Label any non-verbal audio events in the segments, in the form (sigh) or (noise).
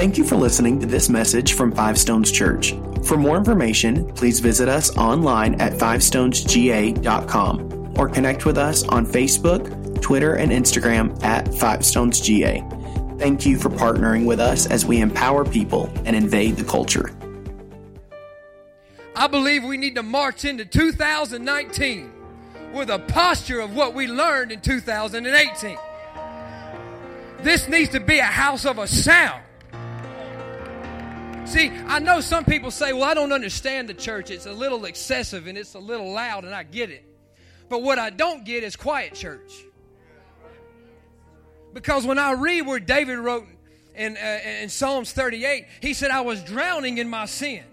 Thank you for listening to this message from Five Stones Church. For more information, please visit us online at fivestonesga.com or connect with us on Facebook, Twitter, and Instagram at Five Stones GA. Thank you for partnering with us as we empower people and invade the culture. I believe we need to march into 2019 with a posture of what we learned in 2018. This needs to be a house of a sound. See, I know some people say, well, I don't understand the church. It's a little excessive and it's a little loud, and I get it. But what I don't get is quiet church. Because when I read where David wrote in, uh, in Psalms 38, he said, I was drowning in my sin.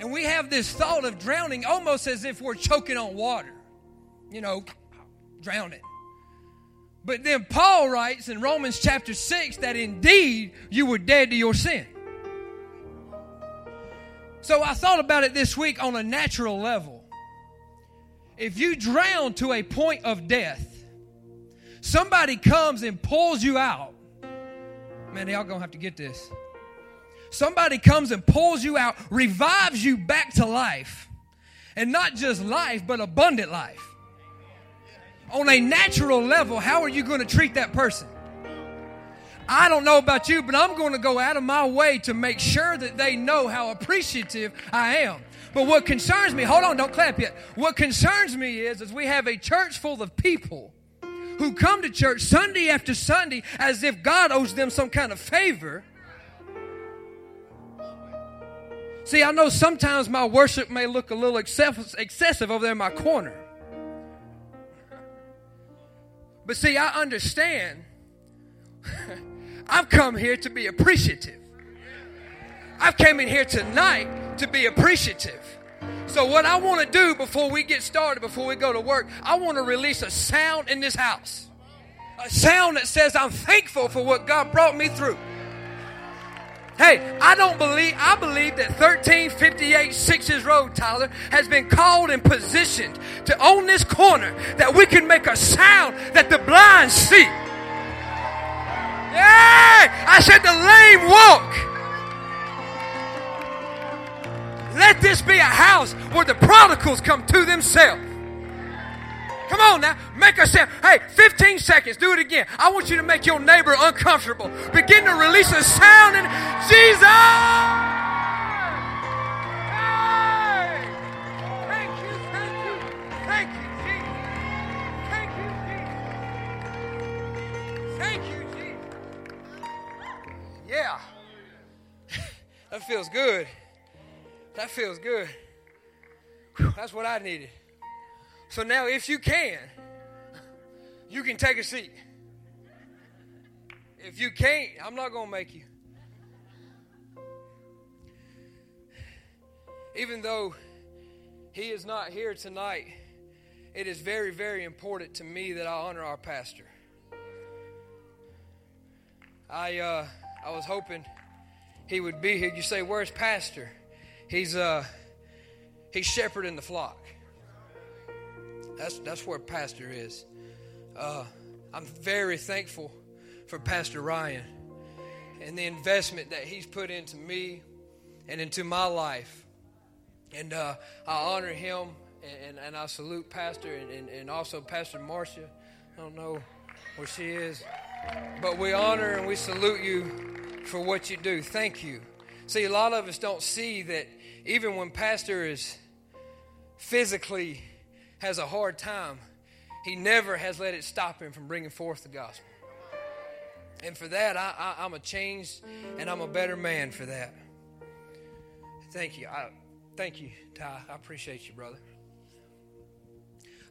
And we have this thought of drowning almost as if we're choking on water. You know, drowning. But then Paul writes in Romans chapter 6 that indeed you were dead to your sin. So I thought about it this week on a natural level. If you drown to a point of death, somebody comes and pulls you out. Man, y'all gonna have to get this. Somebody comes and pulls you out, revives you back to life. And not just life, but abundant life. On a natural level, how are you going to treat that person? I don't know about you, but I'm going to go out of my way to make sure that they know how appreciative I am. But what concerns me, hold on, don't clap yet. What concerns me is, is we have a church full of people who come to church Sunday after Sunday as if God owes them some kind of favor. See, I know sometimes my worship may look a little excessive over there in my corner. But see, I understand (laughs) I've come here to be appreciative. I've come in here tonight to be appreciative. So, what I want to do before we get started, before we go to work, I want to release a sound in this house. A sound that says, I'm thankful for what God brought me through. Hey, I don't believe, I believe that 1358 Sixes Road, Tyler, has been called and positioned to own this corner that we can make a sound that the blind see. Yeah! I said the lame walk. Let this be a house where the prodigals come to themselves. Come on now, make sound. Hey, 15 seconds, do it again. I want you to make your neighbor uncomfortable. Begin to release a sound in Jesus! Yeah. (laughs) that feels good. That feels good. Whew, that's what I needed. So now, if you can, you can take a seat. If you can't, I'm not going to make you. Even though he is not here tonight, it is very, very important to me that I honor our pastor. I, uh, I was hoping he would be here. You say, "Where's Pastor?" He's uh, he's shepherding the flock. That's that's where Pastor is. Uh, I'm very thankful for Pastor Ryan and the investment that he's put into me and into my life. And uh, I honor him and, and, I salute Pastor and, and, and also Pastor Marcia. I don't know where she is. But we honor and we salute you for what you do. Thank you. See, a lot of us don't see that even when Pastor is physically has a hard time, he never has let it stop him from bringing forth the gospel. And for that, I, am a changed and I'm a better man for that. Thank you. I, thank you, Ty. I appreciate you, brother.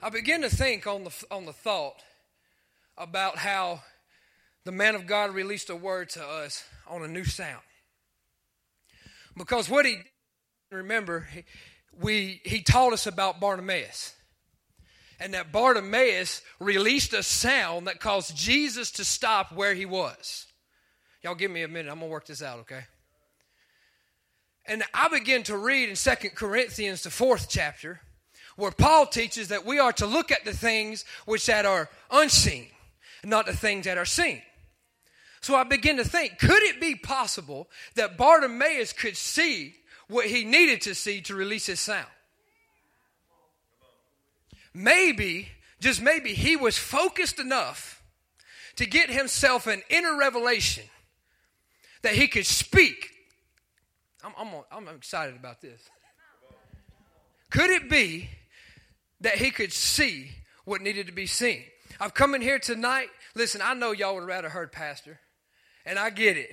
I begin to think on the, on the thought about how the man of God released a word to us on a new sound. Because what he remember, he, we he taught us about Bartimaeus. And that Bartimaeus released a sound that caused Jesus to stop where he was. Y'all give me a minute. I'm going to work this out, okay? And I begin to read in Second Corinthians, the fourth chapter, where Paul teaches that we are to look at the things which that are unseen, not the things that are seen. So I begin to think could it be possible that Bartimaeus could see what he needed to see to release his sound? Maybe, just maybe, he was focused enough to get himself an inner revelation that he could speak. I'm, I'm, I'm excited about this. Could it be that he could see what needed to be seen? I've come in here tonight. Listen, I know y'all would rather heard Pastor, and I get it.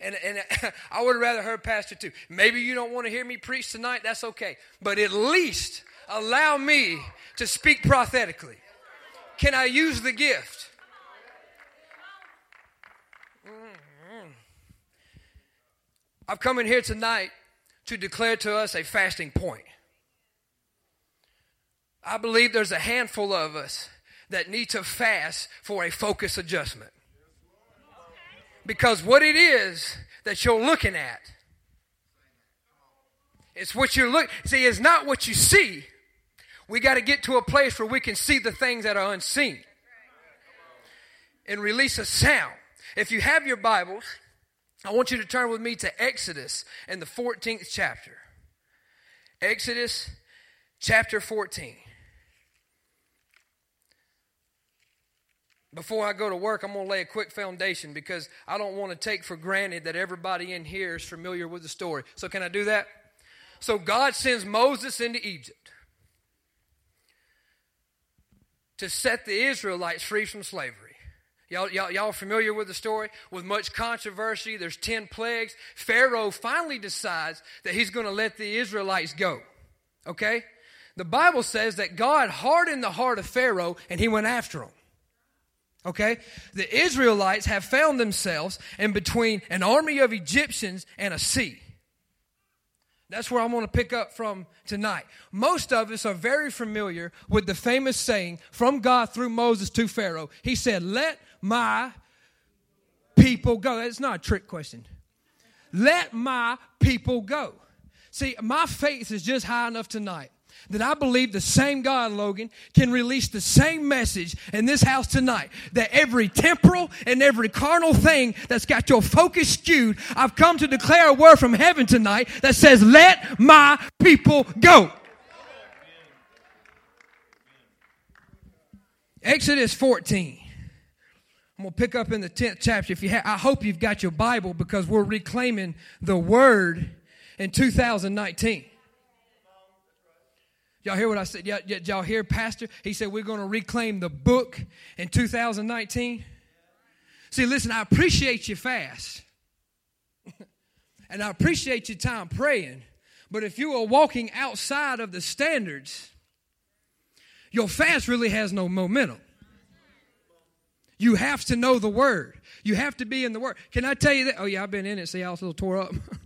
And, and (laughs) I would rather heard Pastor too. Maybe you don't want to hear me preach tonight. That's okay. But at least allow me to speak prophetically. Can I use the gift? Mm-hmm. I've come in here tonight to declare to us a fasting point. I believe there's a handful of us that need to fast for a focus adjustment. Because what it is that you're looking at, it's what you're looking. See, it's not what you see. We got to get to a place where we can see the things that are unseen and release a sound. If you have your Bibles, I want you to turn with me to Exodus in the 14th chapter. Exodus chapter 14. Before I go to work, I'm going to lay a quick foundation because I don't want to take for granted that everybody in here is familiar with the story. So, can I do that? So, God sends Moses into Egypt to set the Israelites free from slavery. Y'all, y'all, y'all familiar with the story? With much controversy, there's 10 plagues. Pharaoh finally decides that he's going to let the Israelites go. Okay? The Bible says that God hardened the heart of Pharaoh and he went after them. Okay? The Israelites have found themselves in between an army of Egyptians and a sea. That's where I'm going to pick up from tonight. Most of us are very familiar with the famous saying from God through Moses to Pharaoh. He said, Let my people go. That's not a trick question. Let my people go. See, my faith is just high enough tonight that I believe the same God, Logan, can release the same message in this house tonight. That every temporal and every carnal thing that's got your focus skewed, I've come to declare a word from heaven tonight that says, Let my people go. Exodus 14. I'm going to pick up in the 10th chapter. If you ha- I hope you've got your Bible because we're reclaiming the word in 2019. Y'all hear what I said? Y'all, y'all hear, Pastor? He said we're going to reclaim the book in 2019. See, listen, I appreciate you fast. (laughs) and I appreciate your time praying. But if you are walking outside of the standards, your fast really has no momentum. You have to know the word. You have to be in the word. Can I tell you that? Oh, yeah, I've been in it. See, I was a little tore up. (laughs)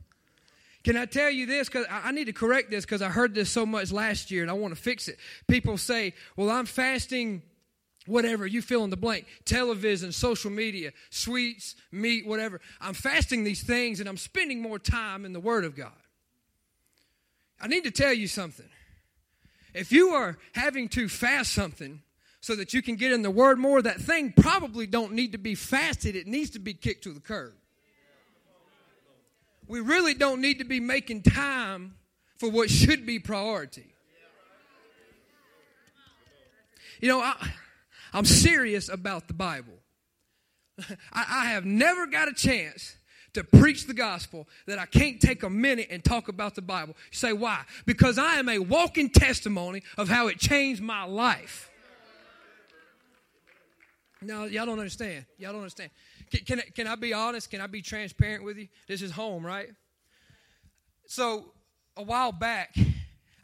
Can I tell you this? Because I need to correct this because I heard this so much last year and I want to fix it. People say, well, I'm fasting whatever you fill in the blank. Television social media sweets meat whatever. I'm fasting these things and i'm spending more time in the word of god. I need to tell you something. If you are having to fast something so that you can get in the word more that thing probably don't need to be fasted. It needs to be kicked to the curb we really don't need to be making time for what should be priority. You know, I, am serious about the Bible. (laughs) I, I have never got a chance to preach the gospel that I can't take a minute and talk about the Bible. You say, why? Because I am a walking testimony of how it changed my life. No, y'all don't understand. Y'all don't understand. Can, can, can I be honest? Can I be transparent with you? This is home, right? So a while back,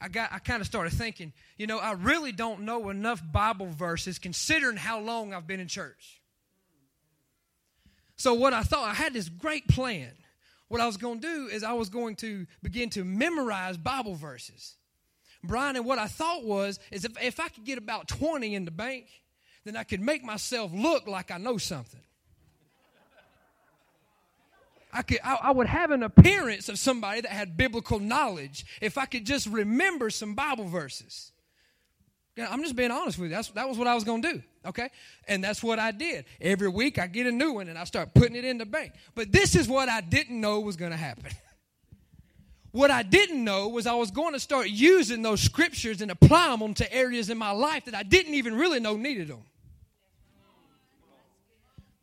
I got I kind of started thinking, you know, I really don't know enough Bible verses considering how long I've been in church. So what I thought, I had this great plan. What I was going to do is I was going to begin to memorize Bible verses. Brian, and what I thought was, is if, if I could get about 20 in the bank, then I could make myself look like I know something. I, could, I, I, would have an appearance of somebody that had biblical knowledge if I could just remember some Bible verses. I'm just being honest with you. That's, that was what I was going to do. Okay? And that's what I did. Every week I get a new one and I start putting it in the bank. But this is what I didn't know was going to happen. (laughs) what I didn't know was I was going to start using those scriptures and apply them to areas in my life that I didn't even really know needed them.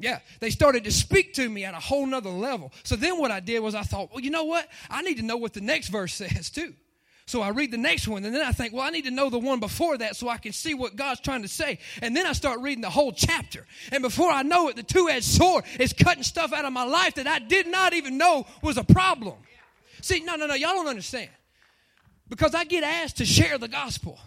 Yeah, they started to speak to me at a whole nother level. So then what I did was I thought, well, you know what? I need to know what the next verse (laughs) says too. So I read the next one, and then I think, well, I need to know the one before that so I can see what God's trying to say. And then I start reading the whole chapter. And before I know it, the two edged sword is cutting stuff out of my life that I did not even know was a problem. See, no, no, no, y'all don't understand. Because I get asked to share the gospel.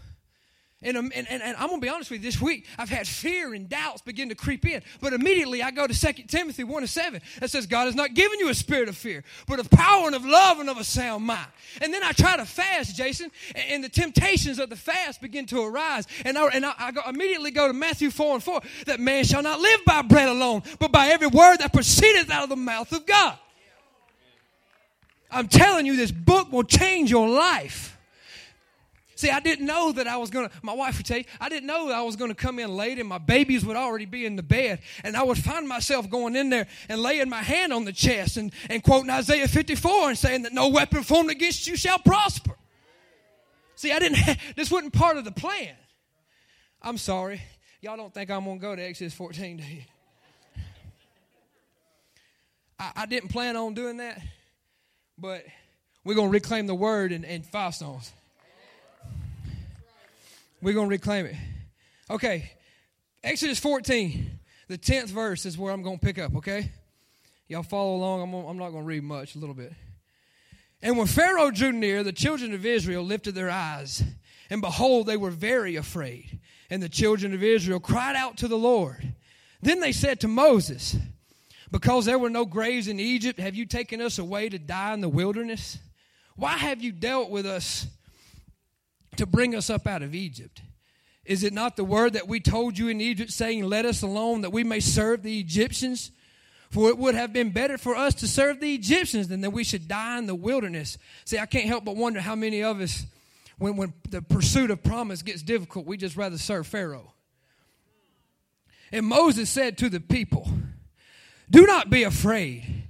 And, um, and, and, and, I'm going to be honest with you, this week I've had fear and doubts begin to creep in. But immediately I go to 2 Timothy 1 and 7 that says, God has not given you a spirit of fear, but of power and of love and of a sound mind. And then I try to fast, Jason, and, and the temptations of the fast begin to arise. And I, and I, I go, immediately go to Matthew 4 and 4 that man shall not live by bread alone, but by every word that proceedeth out of the mouth of God. I'm telling you, this book will change your life. See, I didn't know that I was going to, my wife would tell you, I didn't know that I was going to come in late and my babies would already be in the bed. And I would find myself going in there and laying my hand on the chest and, and quoting Isaiah 54 and saying that no weapon formed against you shall prosper. See, I didn't, (laughs) this wasn't part of the plan. I'm sorry. Y'all don't think I'm going to go to Exodus 14, do you? I, I didn't plan on doing that, but we're going to reclaim the word in, in five stones. We're going to reclaim it. Okay. Exodus 14, the 10th verse is where I'm going to pick up, okay? Y'all follow along. I'm, I'm not going to read much, a little bit. And when Pharaoh drew near, the children of Israel lifted their eyes, and behold, they were very afraid. And the children of Israel cried out to the Lord. Then they said to Moses, Because there were no graves in Egypt, have you taken us away to die in the wilderness? Why have you dealt with us to bring us up out of Egypt. Is it not the word that we told you in Egypt, saying, Let us alone that we may serve the Egyptians? For it would have been better for us to serve the Egyptians than that we should die in the wilderness. See, I can't help but wonder how many of us, when, when the pursuit of promise gets difficult, we just rather serve Pharaoh. And Moses said to the people, Do not be afraid.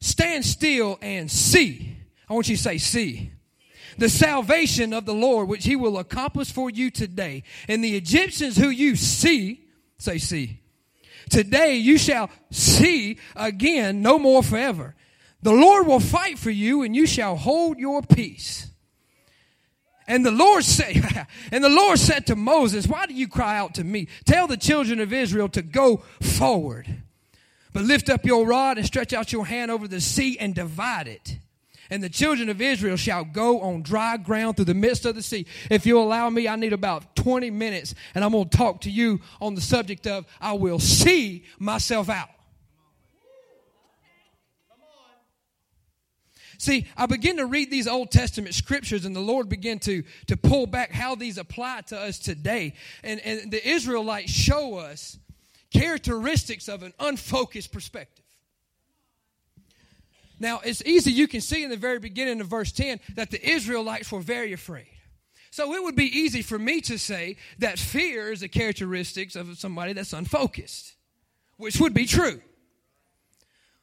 Stand still and see. I want you to say, See the salvation of the Lord, which he will accomplish for you today. And the Egyptians who you see, say, see. Today you shall see again no more forever. The Lord will fight for you and you shall hold your peace. And the Lord said, (laughs) and the Lord said to Moses, why do you cry out to me? Tell the children of Israel to go forward. But lift up your rod and stretch out your hand over the sea and divide it and the children of Israel shall go on dry ground through the midst of the sea. If you allow me, I need about 20 minutes, and I'm going to talk to you on the subject of I will see myself out. See, I begin to read these Old Testament scriptures, and the Lord began to, to pull back how these apply to us today. And, and the Israelites show us characteristics of an unfocused perspective. Now, it's easy, you can see in the very beginning of verse 10 that the Israelites were very afraid. So it would be easy for me to say that fear is a characteristic of somebody that's unfocused, which would be true.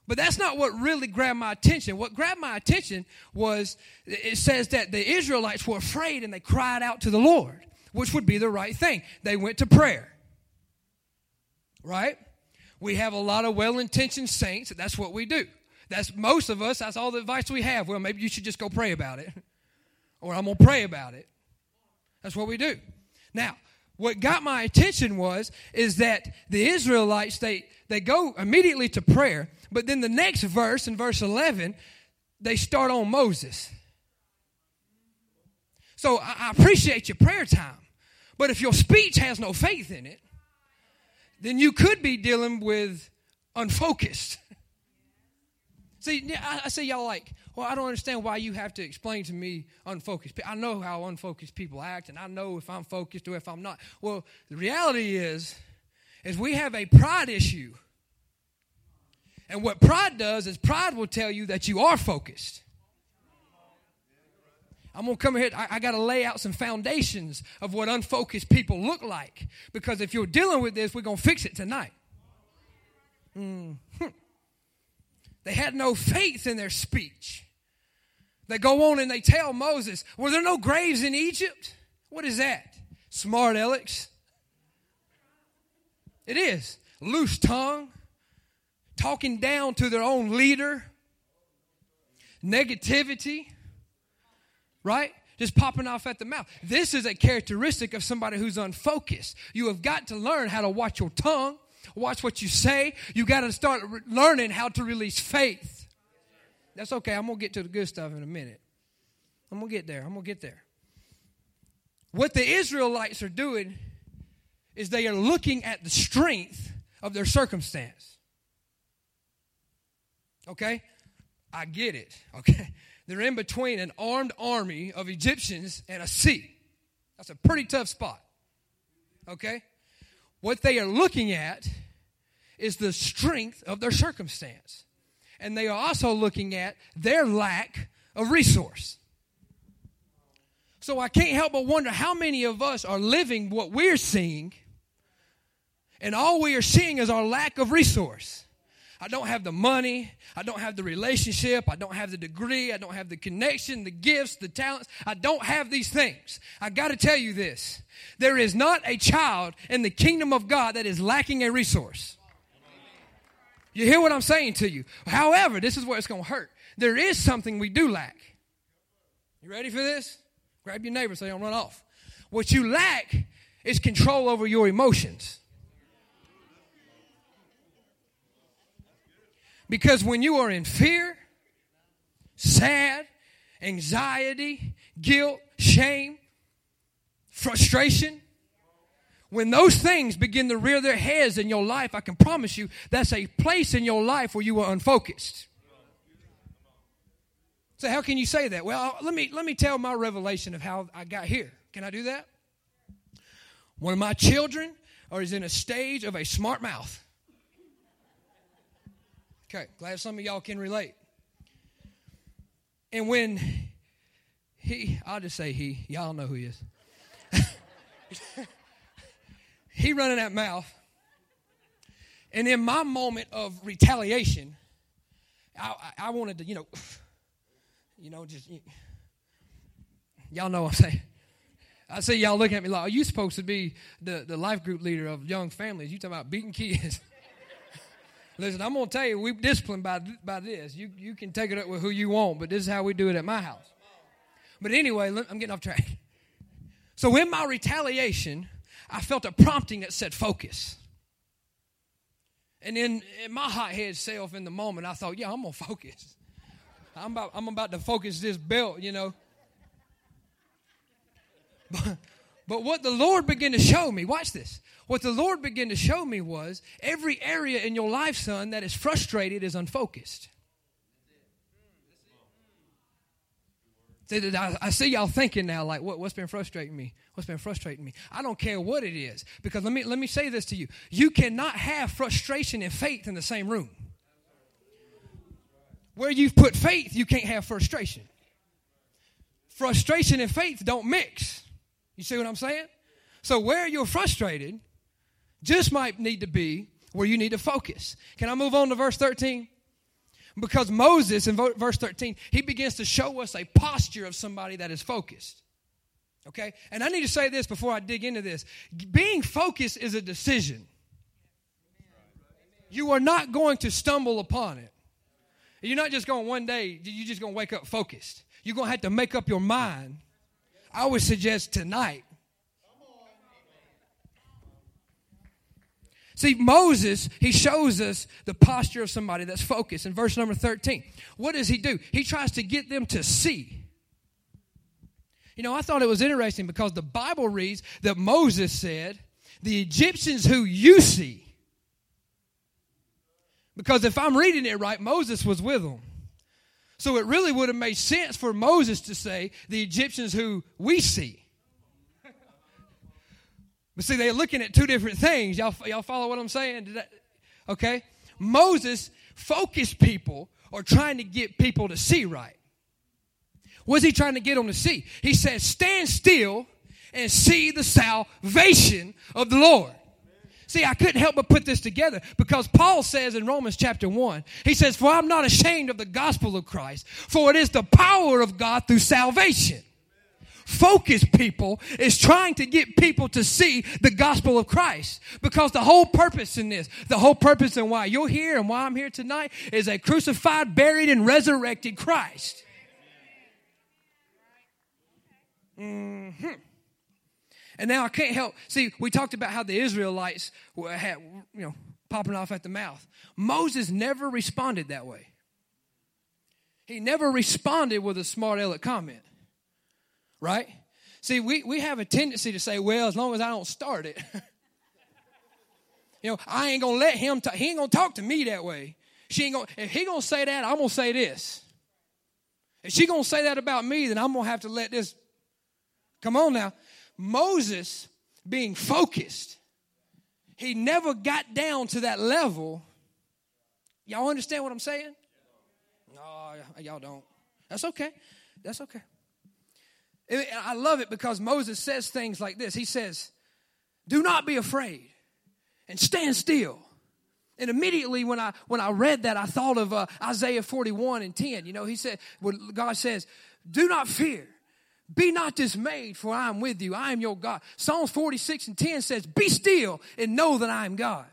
But that's not what really grabbed my attention. What grabbed my attention was it says that the Israelites were afraid and they cried out to the Lord, which would be the right thing. They went to prayer. Right? We have a lot of well intentioned saints, that's what we do. That's most of us, that's all the advice we have. Well, maybe you should just go pray about it. (laughs) Or I'm going to pray about it. That's what we do. Now, what got my attention was is that the Israelites they they go immediately to prayer, but then the next verse in verse 11 they start on Moses. So I, I appreciate your prayer time, but if your speech has no faith in it, then you could be dealing with unfocused. See, I, say y'all like, well, I don't understand why you have to explain to me unfocused. I know how unfocused people act, and I know if I'm focused or if I'm not. Well, the reality is, is we have a pride issue. And what pride does is pride will tell you that you are focused. I'm going to come here. I, I got to lay out some foundations of what unfocused people look like. Because if you're dealing with this, we're going to fix it tonight. Mm-hmm. They had no faith in their speech. They go on and they tell Moses, Were there no graves in Egypt? What is that? Smart Alex. It is. Loose tongue, talking down to their own leader, negativity right? Just popping off at the mouth. This is a characteristic of somebody who's unfocused. You have got to learn how to watch your tongue, watch what you say. You got to start re- learning how to release faith. That's okay. I'm going to get to the good stuff in a minute. I'm going to get there. I'm going to get there. What the Israelites are doing is they are looking at the strength of their circumstance. Okay? I get it. (laughs) Okay? They're in between an armed army of Egyptians and a sea. That's a pretty tough spot. Okay? What they are looking at is the strength of their circumstance. And they are also looking at their lack of resource. So I can't help but wonder how many of us are living what we're seeing, and all we are seeing is our lack of resource. I don't have the money. I don't have the relationship. I don't have the degree. I don't have the connection, the gifts, the talents. I don't have these things. I got to tell you this. There is not a child in the kingdom of God that is lacking a resource. You hear what I'm saying to you? However, this is where it's going to hurt. There is something we do lack. You ready for this? Grab your neighbor so you don't run off. What you lack is control over your emotions. Because when you are in fear, sad, anxiety, guilt, shame, frustration, when those things begin to rear their heads in your life, I can promise you that's a place in your life where you are unfocused. So how can you say that? Well, let me let me tell my revelation of how I got here. Can I do that? One of my children or is in a stage of a smart mouth. Okay, glad some of y'all can relate. And when he, I'll just say he, y'all know who he is. (laughs) he running that mouth. And in my moment of retaliation, I, I, I wanted to, you know, (sighs) you know, just, you, y'all know what I'm saying. I see y'all looking at me like, are you supposed to be the, the life group leader of young families? You talking about beating kids. (laughs) Listen, I'm to tell you, we disciplined by, by this. You, you can take it up with who you want, but this is how we do it at my house. But anyway, I'm getting off track. (laughs) So in my retaliation, I felt a prompting that said focus. And then in my hot head self in the moment, I thought, yeah, I'm going to focus. I'm about, I'm about to focus this belt, you know. But, but what the Lord began to show me, watch this. What the Lord began to show me was every area in your life, son, that is frustrated is unfocused. I see y'all thinking now, like, what, what's been frustrating me? What's been frustrating me? I don't care what it is. Because let me, let me say this to you. You cannot have frustration and faith in the same room. Where you've put faith, you can't have frustration. Frustration and faith don't mix. You see what I'm saying? So where you're frustrated, just might need to be where you need to focus. Can I move on to verse 13? Because Moses, in verse 13, he begins to show us a posture of somebody that is focused. Okay? And I need to say this before I dig into this. Being focused is a decision. You are not going to stumble upon it. You're not just going one day, you're just going to wake up focused. You're going to have to make up your mind. I would suggest tonight See, Moses, he shows us the posture of somebody that's focused. In verse number 13, what does he do? He tries to get them to see. You know, I thought it was interesting because the Bible reads that Moses said, The Egyptians who you see. Because if I'm reading it right, Moses was with them. So it really would have made sense for Moses to say, The Egyptians who we see. But see, they're looking at two different things. Y'all, y'all follow what I'm saying? Okay? Moses focused people or trying to get people to see right. What's he trying to get them to see? He says, stand still and see the salvation of the Lord. See, I couldn't help but put this together because Paul says in Romans chapter 1, he says, For I'm not ashamed of the gospel of Christ, for it is the power of God through salvation. Focus people is trying to get people to see the gospel of Christ because the whole purpose in this, the whole purpose and why you're here and why I'm here tonight is a crucified, buried, and resurrected Christ. Mm-hmm. And now I can't help. See, we talked about how the Israelites had, you know, popping off at the mouth. Moses never responded that way. He never responded with a smart aleck comment. Right? See, we, we have a tendency to say, well, as long as I don't start it. (laughs) you know, I ain't gonna let him. He ain't gonna talk to me that way. She ain't gonna if he gonna say that, I'm gonna say this. If she gonna say that about me, then I'm gonna have to let this come on now. Moses being focused, he never got down to that level. Y'all understand what I'm saying? No, y'all don't. That's okay. That's okay. I love it because Moses says things like this. He says, Do not be afraid and stand still. And immediately when I when I read that, I thought of uh, Isaiah 41 and 10. You know, he said, when God says, Do not fear, be not dismayed, for I am with you. I am your God. Psalms 46 and 10 says, Be still and know that I am God.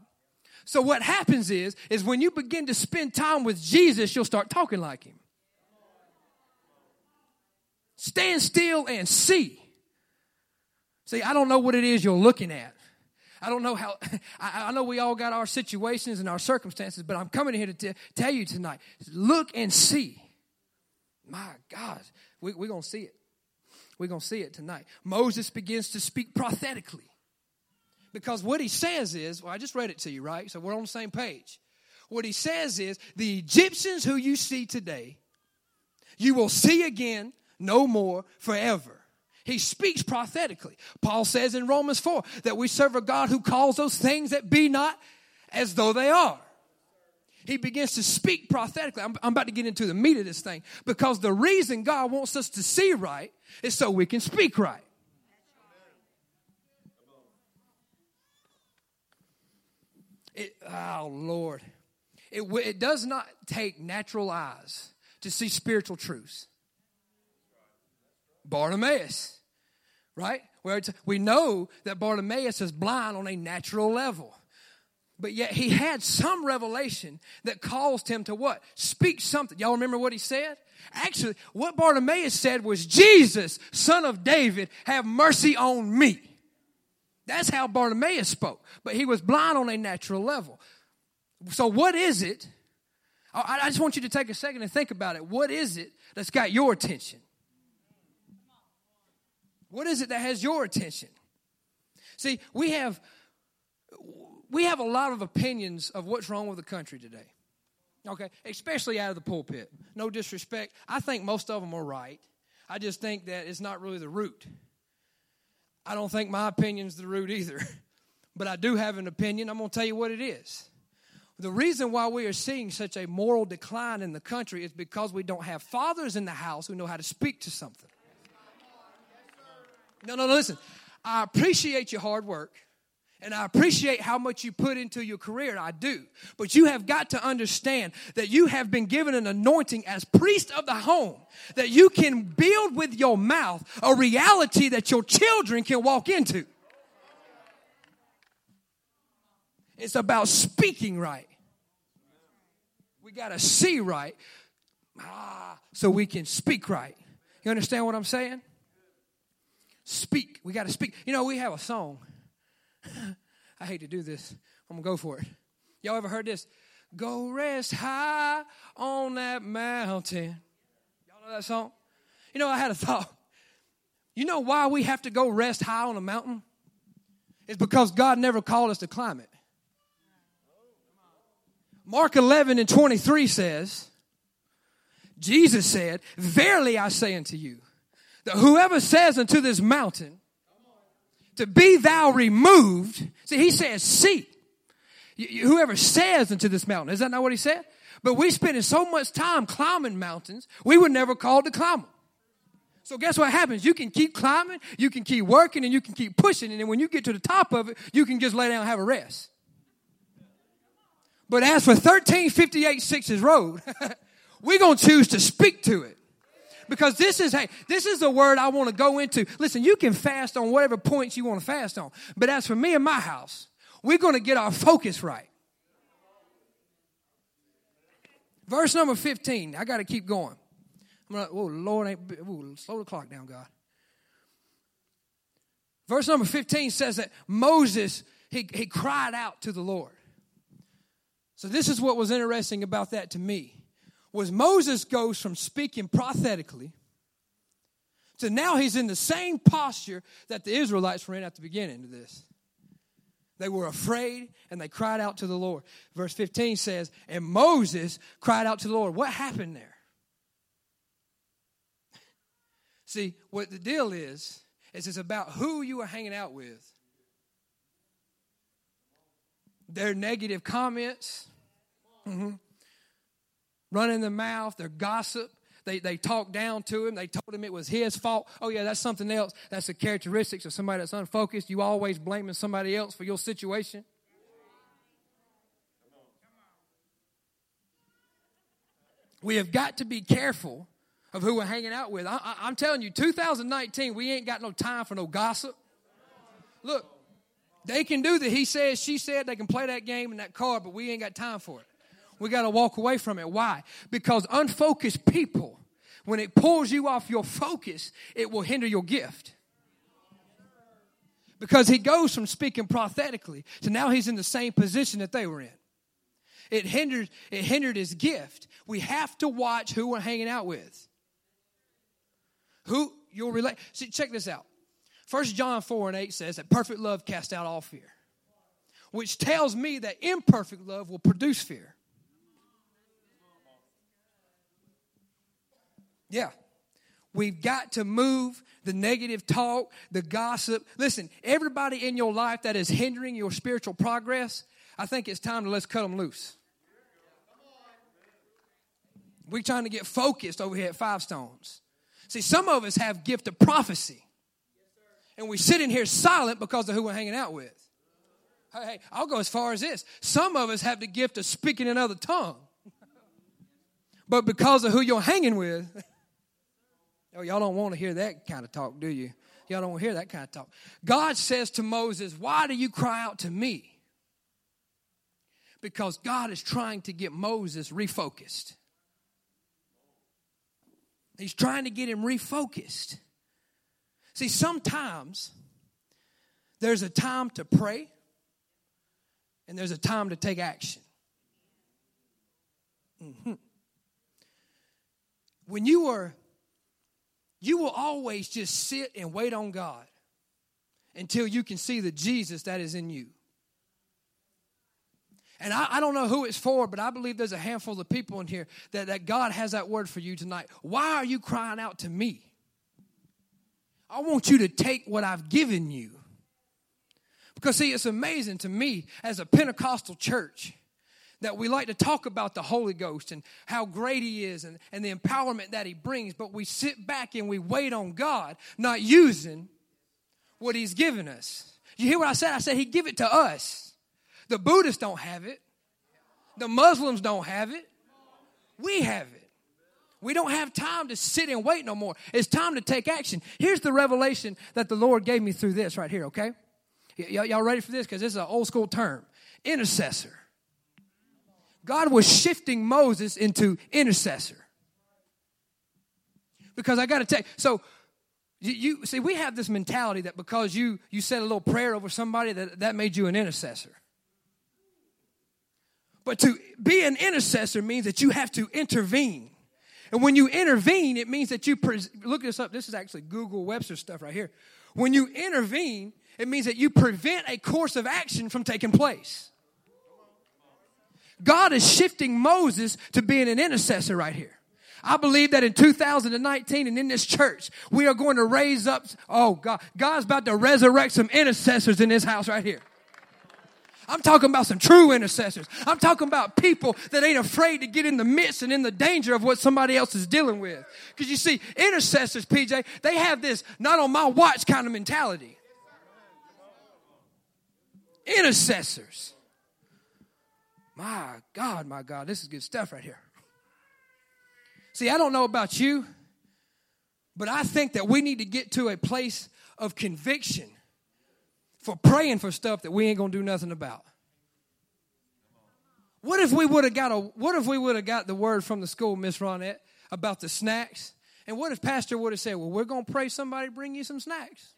So what happens is, is when you begin to spend time with Jesus, you'll start talking like him. Stand still and see. See, I don't know what it is you're looking at. I don't know how, (laughs) I, I know we all got our situations and our circumstances, but I'm coming here to t- tell you tonight look and see. My God, we, we're going to see it. We're going to see it tonight. Moses begins to speak prophetically. Because what he says is, well, I just read it to you, right? So we're on the same page. What he says is, the Egyptians who you see today, you will see again no more forever. He speaks prophetically. Paul says in Romans 4 that we serve a God who calls those things that be not as though they are he begins to speak prophetically. I'm, I'm, about to get into the meat of this thing because the reason God wants us to see right is so we can speak right. It, oh, Lord. It, it does not take natural eyes to see spiritual truths. Bartimaeus, right? Where we know that Bartimaeus is blind on a natural level. But yet he had some revelation that caused him to what? Speak something. Y'all remember what he said? Actually, what Bartimaeus said was, Jesus, son of David, have mercy on me. That's how Bartimaeus spoke. But he was blind on a natural level. So, what is it? I just want you to take a second and think about it. What is it that's got your attention? What is it that has your attention? See, we have we have a lot of opinions of what's wrong with the country today. Okay, especially out of the pulpit. No disrespect. I think most of them are right. I just think that it's not really the root. I don't think my opinion's the root either. (laughs) But I do have an opinion. I'm going to tell you what it is. The reason why we are seeing such a moral decline in the country is because we don't have fathers in the house who know how to speak to something. No, no, no, listen. I appreciate your hard work. And I appreciate how much you put into your career, I do. But you have got to understand that you have been given an anointing as priest of the home, that you can build with your mouth a reality that your children can walk into. It's about speaking right. We got to see right ah, so we can speak right. You understand what I'm saying? Speak. We got to speak. You know, we have a song (laughs) I hate to do this. I'm going to go for it. Y'all ever heard this? Go rest high on that mountain. Y'all know that song? You know, I had a thought. You know why we have to go rest high on a mountain? It's because God never called us to climb it. Mark 11 and 23 says, Jesus said, Verily I say unto you, that whoever says unto this mountain, to be thou removed. See, he says, see. Whoever says unto this mountain. Is that not what he said? But we spending so much time climbing mountains, we were never called to climb them. So guess what happens? You can keep climbing, you can keep working, and you can keep pushing. And then when you get to the top of it, you can just lay down and have a rest. But as for 1358 Sixes Road, we're going to choose to speak to it. Because this is, hey, this is the word I want to go into. Listen, you can fast on whatever points you want to fast on. But as for me and my house, we're going to get our focus right. Verse number 15. I got to keep going. I'm like, oh, Lord, ain't, ooh, slow the clock down, God. Verse number 15 says that Moses, he, he cried out to the Lord. So this is what was interesting about that to me. Was Moses goes from speaking prophetically to now he's in the same posture that the Israelites were in at the beginning of this. They were afraid and they cried out to the Lord. Verse 15 says, And Moses cried out to the Lord. What happened there? (laughs) See, what the deal is, is it's about who you are hanging out with. Their negative comments, mm-hmm. Running the mouth, their gossip. They, they talked down to him. They told him it was his fault. Oh, yeah, that's something else. That's the characteristics of somebody that's unfocused. You always blaming somebody else for your situation. We have got to be careful of who we're hanging out with. I, am telling you, 2019, we ain't got no time for no gossip. Look, they can do the he says, she said, they can play that game in that card, but we ain't got time for it. We got to walk away from it. Why? Because unfocused people, when it pulls you off your focus, it will hinder your gift. Because he goes from speaking prophetically to now he's in the same position that they were in. It hindered, it hindered his gift. We have to watch who we're hanging out with. Who you'll relate. See, check this out. First John 4 and 8 says that perfect love casts out all fear. Which tells me that imperfect love will produce fear. Yeah. We've got to move the negative talk, the gossip. Listen, everybody in your life that is hindering your spiritual progress, I think it's time to let's cut them loose. We're trying to get focused over here at Five Stones. See, some of us have gift of prophecy. And we sit in here silent because of who we're hanging out with. Hey, hey, I'll go as far as this. Some of us have the gift of speaking another tongue. but because of who you're hanging with, (laughs) oh, y'all don't want to hear that kind of talk, do you? Y'all don't want to hear that kind of talk. God says to Moses, Why do you cry out to me? Because God is trying to get Moses refocused. He's trying to get him refocused. See, sometimes there's a time to pray and there's a time to take action. Mm-hmm. When you are, you will always just sit and wait on God until you can see the Jesus that is in you. And I, I, don't know who it's for, but I believe there's a handful of people in here that, that God has that word for you tonight. Why are you crying out to me? I want you to take what I've given you. Because, see, it's amazing to me as a Pentecostal church that we like to talk about the Holy Ghost and how great He is and, and the empowerment that He brings, but we sit back and we wait on God, not using what He's given us. You hear what I said? I said He give it to us. The Buddhists don't have it. The Muslims don't have it. We have it. We don't have time to sit and wait no more. It's time to take action. Here's the revelation that the Lord gave me through this right here, okay? Y- y'all ready for this? Because this is an old school term intercessor. God was shifting Moses into intercessor. Because I got to tell you, so you, you, see, we have this mentality that because you you said a little prayer over somebody that that made you an intercessor. But to be an intercessor means that you have to intervene. And when you intervene, it means that you pre- look this up. This is actually Google Webster stuff right here. When you intervene, it means that you prevent a course of action from taking place. God is shifting Moses to being an intercessor right here. I believe that in 2019 and in this church, we are going to raise up. Oh God, God's about to resurrect some intercessors in this house right here. I'm talking about some true intercessors. I'm talking about people that ain't afraid to get in the midst and in the danger of what somebody else is dealing with. Because you see, intercessors, PJ, they have this not on my watch kind of mentality. Intercessors. My God, my God, this is good stuff right here. See, I don't know about you, but I think that we need to get to a place of conviction for praying for stuff that we ain't gonna do nothing about. What if we would have got a what if we would have got the word from the school, Miss Ronette, about the snacks? And what if Pastor would have said, Well, we're gonna pray somebody bring you some snacks?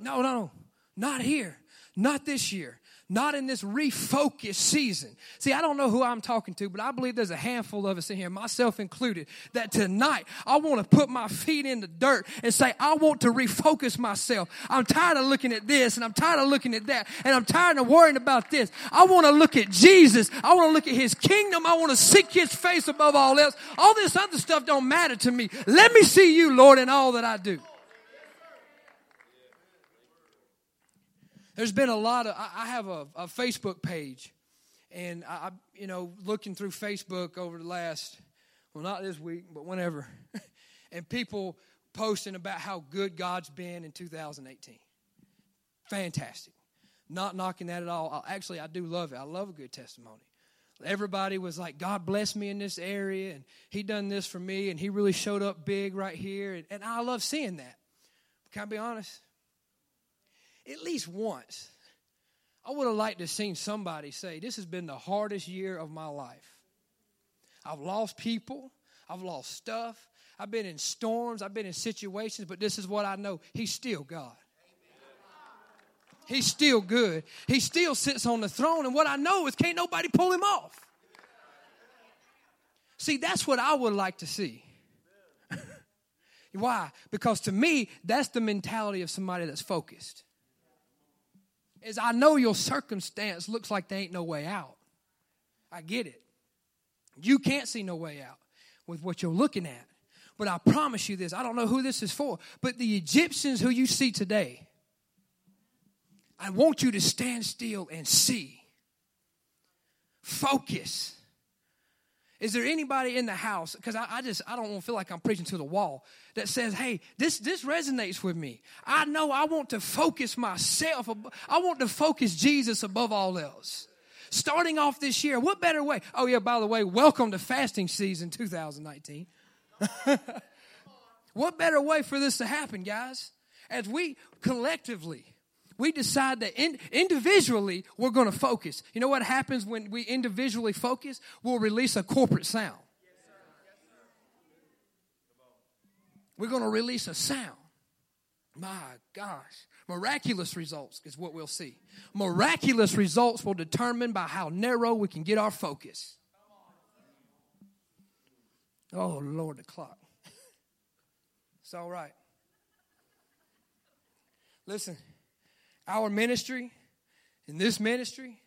No, no, no. Not here. Not this year not in this refocused season. See, I don't know who I'm talking to, but I believe there's a handful of us in here, myself included, that tonight I want to put my feet in the dirt and say, I want to refocus myself. I'm tired of looking at this and I'm tired of looking at that and I'm tired of worrying about this. I want to look at Jesus. I want to look at his kingdom. I want to seek his face above all else. All this other stuff don't matter to me. Let me see you, Lord, in all that I do. There's been a lot of, I have a, a Facebook page, and I, you know, looking through Facebook over the last, well, not this week, but whenever, (laughs) and people posting about how good God's been in 2018. Fantastic. Not knocking that at all. Actually, I do love it. I love a good testimony. Everybody was like, God bless me in this area, and He done this for me, and He really showed up big right here. And, and I love seeing that. Can I be honest? At least once, I would have liked to have seen somebody say, This has been the hardest year of my life. I've lost people, I've lost stuff, I've been in storms, I've been in situations, but this is what I know He's still God. He's still good. He still sits on the throne, and what I know is can't nobody pull him off. See, that's what I would like to see. (laughs) Why? Because to me, that's the mentality of somebody that's focused is I know your circumstance looks like there ain't no way out. I get it. You can't see no way out with what you're looking at. But I promise you this I don't know who this is for, but the Egyptians who you see today, I want you to stand still and see. Focus. Is there anybody in the house? Because I, I, just I don't want to feel like I'm preaching to the wall that says, "Hey, this this resonates with me. I know I want to focus myself. I want to focus Jesus above all else." Starting off this year, what better way? Oh yeah, by the way, welcome to fasting season 2019. (laughs) what better way for this to happen, guys? As we collectively we decide that in, individually we're going to focus. You know what happens when we individually focus? We'll release a corporate sound. We're going to release a sound. My gosh. Miraculous results is what we'll see. Miraculous results will determine by how narrow we can get our focus. Oh, Lord, the clock. (laughs) It's all right. Listen. Our ministry in this ministry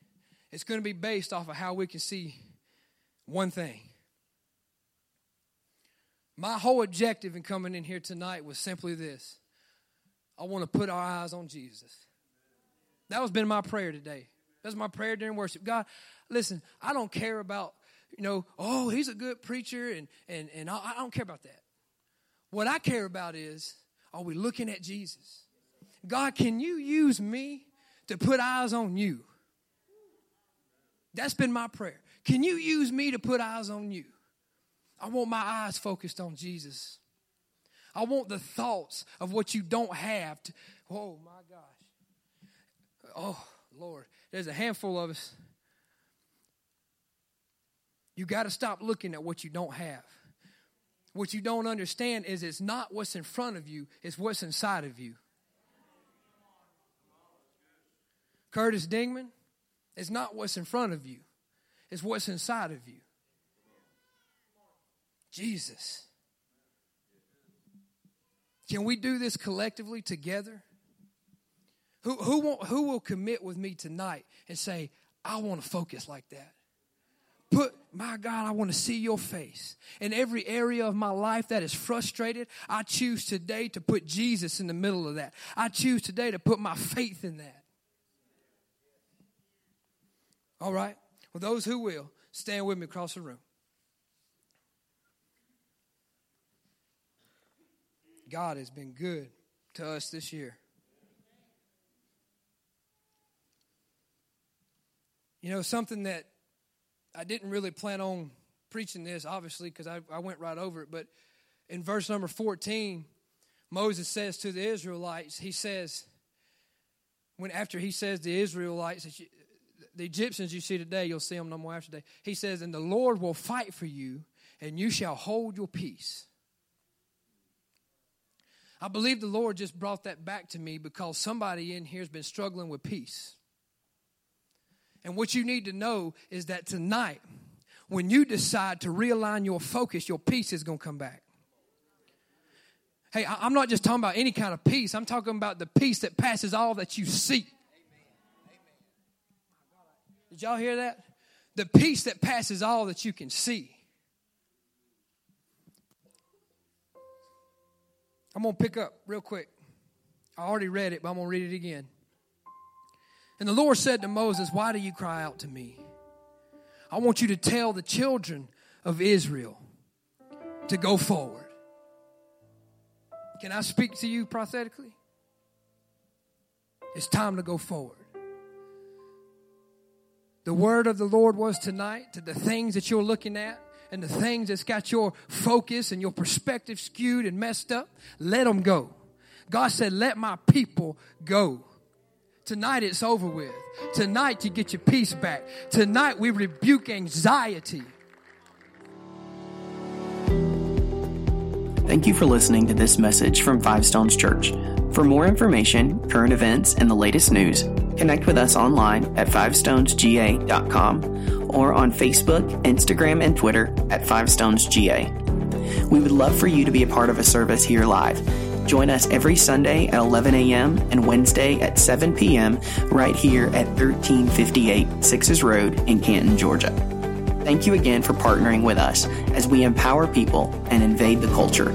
is going to be based off of how we can see one thing. My whole objective in coming in here tonight was simply this I want to put our eyes on Jesus. That was been my prayer today. That's my prayer during worship. God, listen, I don't care about, you know, oh, he's a good preacher and and and I don't care about that. What I care about is are we looking at Jesus? God, can you use me to put eyes on you? That's been my prayer. Can you use me to put eyes on you? I want my eyes focused on Jesus. I want the thoughts of what you don't have. To, oh, my gosh. Oh, Lord. There's a handful of us. You got to stop looking at what you don't have. What you don't understand is it's not what's in front of you, it's what's inside of you. Curtis Dingman, it's not what's in front of you, it's what's inside of you. Jesus. Can we do this collectively together? Who, who, will, who will commit with me tonight and say, I want to focus like that? Put, my God, I want to see your face. In every area of my life that is frustrated, I choose today to put Jesus in the middle of that. I choose today to put my faith in that. All right? Well, those who will, stand with me across the room. God has been good to us this year. You know, something that I didn't really plan on preaching this, obviously, because I, I went right over it, but in verse number 14, Moses says to the Israelites, he says, when after he says the Israelites, the Egyptians you see today, you'll see them no more after today. He says, And the Lord will fight for you, and you shall hold your peace. I believe the Lord just brought that back to me because somebody in here has been struggling with peace. And what you need to know is that tonight, when you decide to realign your focus, your peace is going to come back. Hey, I'm not just talking about any kind of peace, I'm talking about the peace that passes all that you see. Did y'all hear that? The peace that passes all that you can see. I'm going to pick up real quick. I already read it, but I'm going to read it again. And the Lord said to Moses, Why do you cry out to me? I want you to tell the children of Israel to go forward. Can I speak to you prophetically? It's time to go forward. The word of the Lord was tonight to the things that you're looking at and the things that's got your focus and your perspective skewed and messed up, let them go. God said, Let my people go. Tonight it's over with. Tonight you get your peace back. Tonight we rebuke anxiety. Thank you for listening to this message from Five Stones Church. For more information, current events, and the latest news, connect with us online at fivestonesga.com or on Facebook, Instagram, and Twitter at fivestonesga. We would love for you to be a part of a service here live. Join us every Sunday at 11 a.m. and Wednesday at 7 p.m. right here at 1358 Sixes Road in Canton, Georgia. Thank you again for partnering with us as we empower people and invade the culture